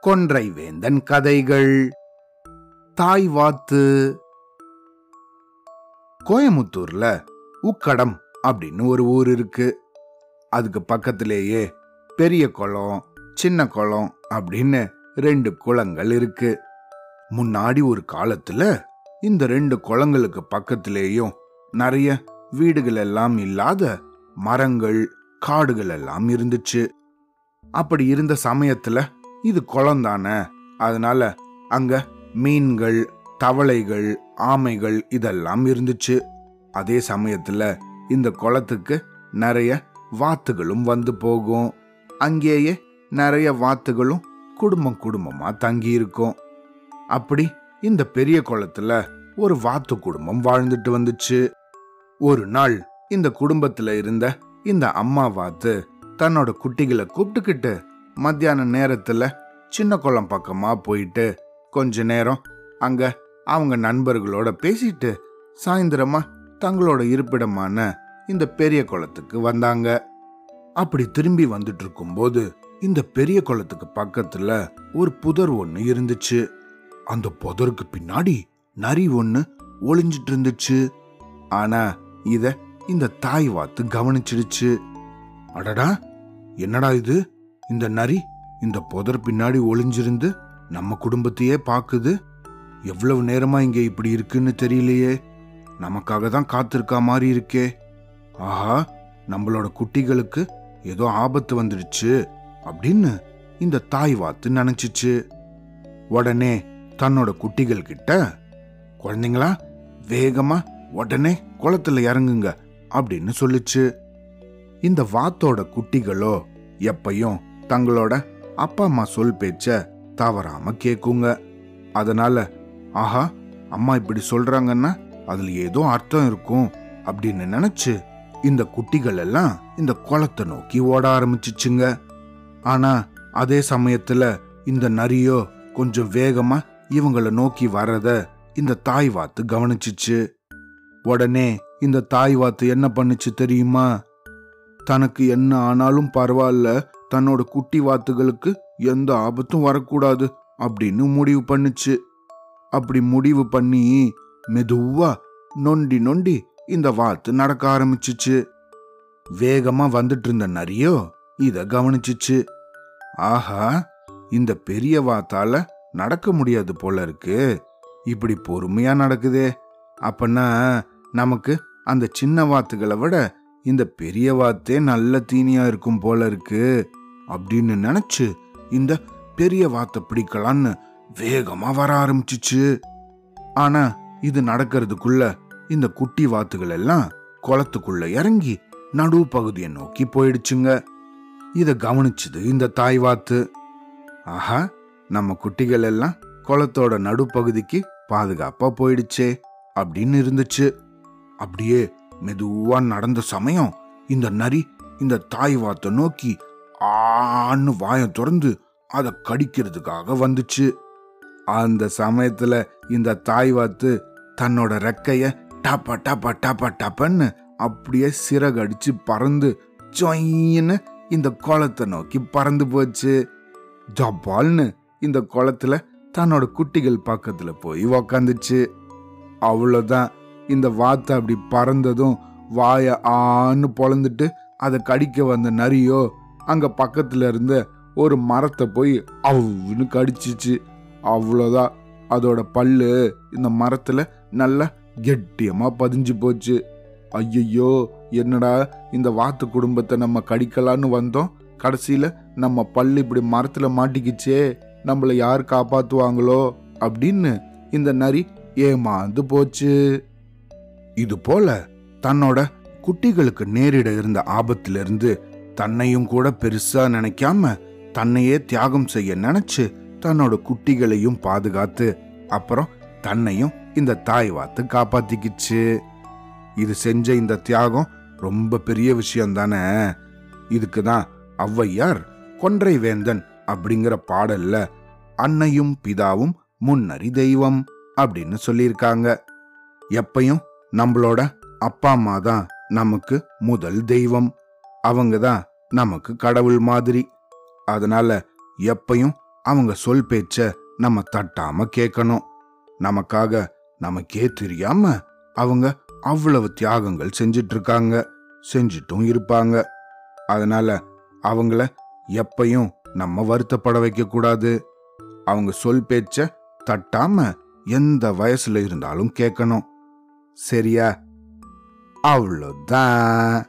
கொன்றை வேந்தன் கதைகள். தாய் வாத்து. கோயமுத்தூர்ல உக்கடம் அப்படின்னு ஒரு ஊர் இருக்கு. அதுக்கு பக்கத்திலேயே பெரிய குளம் சின்ன குளம் அப்படின்னு ரெண்டு குளங்கள் இருக்கு. முன்னாடி ஒரு காலத்துல இந்த ரெண்டு குளங்களுக்கு பக்கத்திலேயும் நிறைய வீடுகள் எல்லாம் இல்லாத மரங்கள் காடுகள் எல்லாம் இருந்துச்சு. அப்படி இருந்த சமயத்துல இது குளம் தானே அதனால அங்க மீன்கள் தவளைகள் ஆமைகள் இதெல்லாம் இருந்துச்சு. அதே சமயத்துல இந்த குளத்துக்கு நிறைய வாத்துகளும் வந்து போகும். அங்கேயே நிறைய வாத்துகளும் குடும்பம் குடும்பமா தங்கி இருக்கும். அப்படி இந்த பெரிய குளத்துல ஒரு வாத்து குடும்பம் வாழ்ந்துட்டு வந்துச்சு. ஒரு நாள் இந்த குடும்பத்துல இருந்த இந்த அம்மா வாத்து தன்னோட குட்டிகளை கூப்பிட்டுக்கிட்டு மத்தியான நேரத்துல சின்ன குளம் பக்கமா போயிட்டு கொஞ்ச நேரம் அங்க அவங்க நண்பர்களோட பேசிட்டு சாயந்தரமா தங்களோட இருப்பிடமான இந்த பெரிய குளத்துக்கு வந்தாங்க. அப்படி திரும்பி வந்துட்டு இருக்கும்போது இந்த பெரிய குளத்துக்கு பக்கத்துல ஒரு புதர் ஒண்ணு இருந்துச்சு. அந்த புதருக்கு பின்னாடி நரி ஒண்ணு ஒளிஞ்சிட்டு இருந்துச்சு ஆனா இத இந்த தாய் வாத்து கவனிச்சிடுச்சு. அடடா! என்னடா இது? இந்த நரி இந்த புதர் பின்னாடி ஒளிஞ்சிருந்து நம்ம குடும்பத்தையே பாக்குது. எவ்வளவு நேரமா இங்க இப்படி இருக்குன்னு தெரியலையே. நமக்காக தான் காத்திருக்கா மாதிரி இருக்கே. ஆஹா நம்மளோட குட்டிகளுக்கு ஏதோ ஆபத்து வந்துடுச்சு அப்படின்னு இந்த தாய் வாத்து நினைச்சிச்சு. உடனே தன்னோட குட்டிகள் கிட்ட குழந்தைங்களா வேகமா உடனே குளத்துல இறங்குங்க அப்படின்னு சொல்லுச்சு. இந்த வாத்தோட குட்டிகளோ எப்பையும் தங்களோட அப்பா அம்மா சொல் பேச்ச தவறாம கேக்குங்க. அதனால ஆஹா அம்மா இப்படி சொல்றாங்கன்னா அதுல ஏதோ அர்த்தம் இருக்கும் அப்படின்னு நினைச்சு இந்த குட்டிகள் எல்லாம் இந்த குளத்தை நோக்கி ஓட ஆரம்பிச்சிச்சுங்க. ஆனா அதே சமயத்துல இந்த நரியோ கொஞ்சம் வேகமா இவங்கள நோக்கி வர்றத இந்த தாய் வாத்து கவனிச்சிச்சு. உடனே இந்த தாய் வாத்து என்ன பண்ணுச்சு தெரியுமா? தனக்கு என்ன ஆனாலும் பரவாயில்ல தன்னோட குட்டி வாத்துகளுக்கு எந்த ஆபத்தும் வரக்கூடாது அப்படின்னு முடிவு பண்ணுச்சு. அப்படி முடிவு பண்ணி மெதுவா நொண்டி நொண்டி இந்த வாத்து நடக்க ஆரம்பிச்சிச்சு. வேகமா வந்துட்டு இருந்த நரியோ இத கவனிச்சிச்சு. ஆஹா இந்த பெரிய வாத்தால நடக்க முடியாது போல இருக்கு. இப்படி பொறுமையா நடக்குதே. அப்பனா நமக்கு அந்த சின்ன வாத்துகளை விட இந்த பெரிய வாத்தே நல்ல தீனியா இருக்கும் போல இருக்கு அப்படின்னு நினைச்சு இந்த பெரிய வாத்தை பிடிக்கலான்னு வேகமா வர ஆரம்பிச்சிச்சு. ஆனா இது நடக்கிறதுக்குள்ள இந்த குட்டி வாத்துகள் எல்லாம் குளத்துக்குள்ள இறங்கி நடு பகுதியை நோக்கி போயிடுச்சுங்க. இத கவனிச்சது இந்த தாய் வாத்து. ஆஹா நம்ம குட்டிகள் எல்லாம் குளத்தோட நடுப்பகுதிக்கு பாதுகாப்பா போயிடுச்சே அப்படின்னு இருந்துச்சு. அப்படியே மெதுவா நடந்த சமயம் இந்த நரி இந்த தாய் வாத்தை நோக்கி ஆன்னு வாயம் திறந்து அதை கடிக்கிறதுக்காக வந்துச்சு. அந்த சமயத்துல இந்த தாய் வாத்து தன்னோட ரெக்கைய டப்பா டப்பா டப்பா டப்பன்னு அப்படியே சிறகடிச்சு பறந்து சொயின்னு இந்த குளத்தை நோக்கி பறந்து போச்சு. ஜப்பால்னு இந்த குளத்துல தன்னோட குட்டிகள் பக்கத்துல போய் உக்காந்துச்சு. அவ்வளோதான் இந்த வாத்தை அப்படி பறந்ததும் வாய ஆன்னு பொழந்துட்டு அதை கடிக்க வந்த நரியோ அங்க பக்கத்துல இருந்த ஒரு மரத்தை போய் அவ்வுன்னு கடிச்சிச்சு. அவ்வளோதான் அதோட பல்லு இந்த மரத்துல நல்லா கெட்டியமா பதிஞ்சு போச்சு. ஐயையோ என்னடா இந்த வாத்து குடும்பத்தை நம்ம கடிக்கலான்னு வந்தோம்? கடைசியில நம்ம பல்லு இப்படி மரத்துல மாட்டிக்கிச்சே. நம்மளை யார் காப்பாத்துவாங்களோ அப்படின்னு இந்த நரி ஏமாந்து போச்சு. இது போல தன்னோட குட்டிகளுக்கு நேரிட இருந்த ஆபத்திலிருந்து தன்னையும் கூட பெருசா நினைக்காம தன்னையே தியாகம் செய்ய நினைச்சு தன்னோட குட்டிகளையும் பாதுகாத்து அப்புறம் தன்னையும் இந்த தாய் வாத்து காப்பாத்திக்கிச்சு. இது செஞ்ச இந்த தியாகம் ரொம்ப பெரிய விஷயம் தானே இதுக்கு தான் ஔவையார் கொன்றை வேந்தன் அப்படிங்கிற பாடல்ல அன்னையும் பிதாவும் முன்னறி தெய்வம் அப்படின்னு சொல்லியிருக்காங்க. எப்பையும் நம்மளோட அப்பா அம்மா தான் நமக்கு முதல் தெய்வம். அவங்க தான் நமக்கு கடவுள் மாதிரி. அதனால எப்பயும் அவங்க சொல் பேச்ச நம்ம தட்டாம கேட்கணும் நமக்காக நமக்கே தெரியாம அவங்க அவ்வளவு தியாகங்கள் செஞ்சிட்டு இருக்காங்க செஞ்சிட்டும் இருப்பாங்க. அதனால அவங்கள எப்பயும் நம்ம வருத்தப்பட வைக்க கூடாது அவங்க சொல் பேச்ச தட்டாம எந்த வயசுல இருந்தாலும் கேட்கணும் சரியா அவ்வளோதான்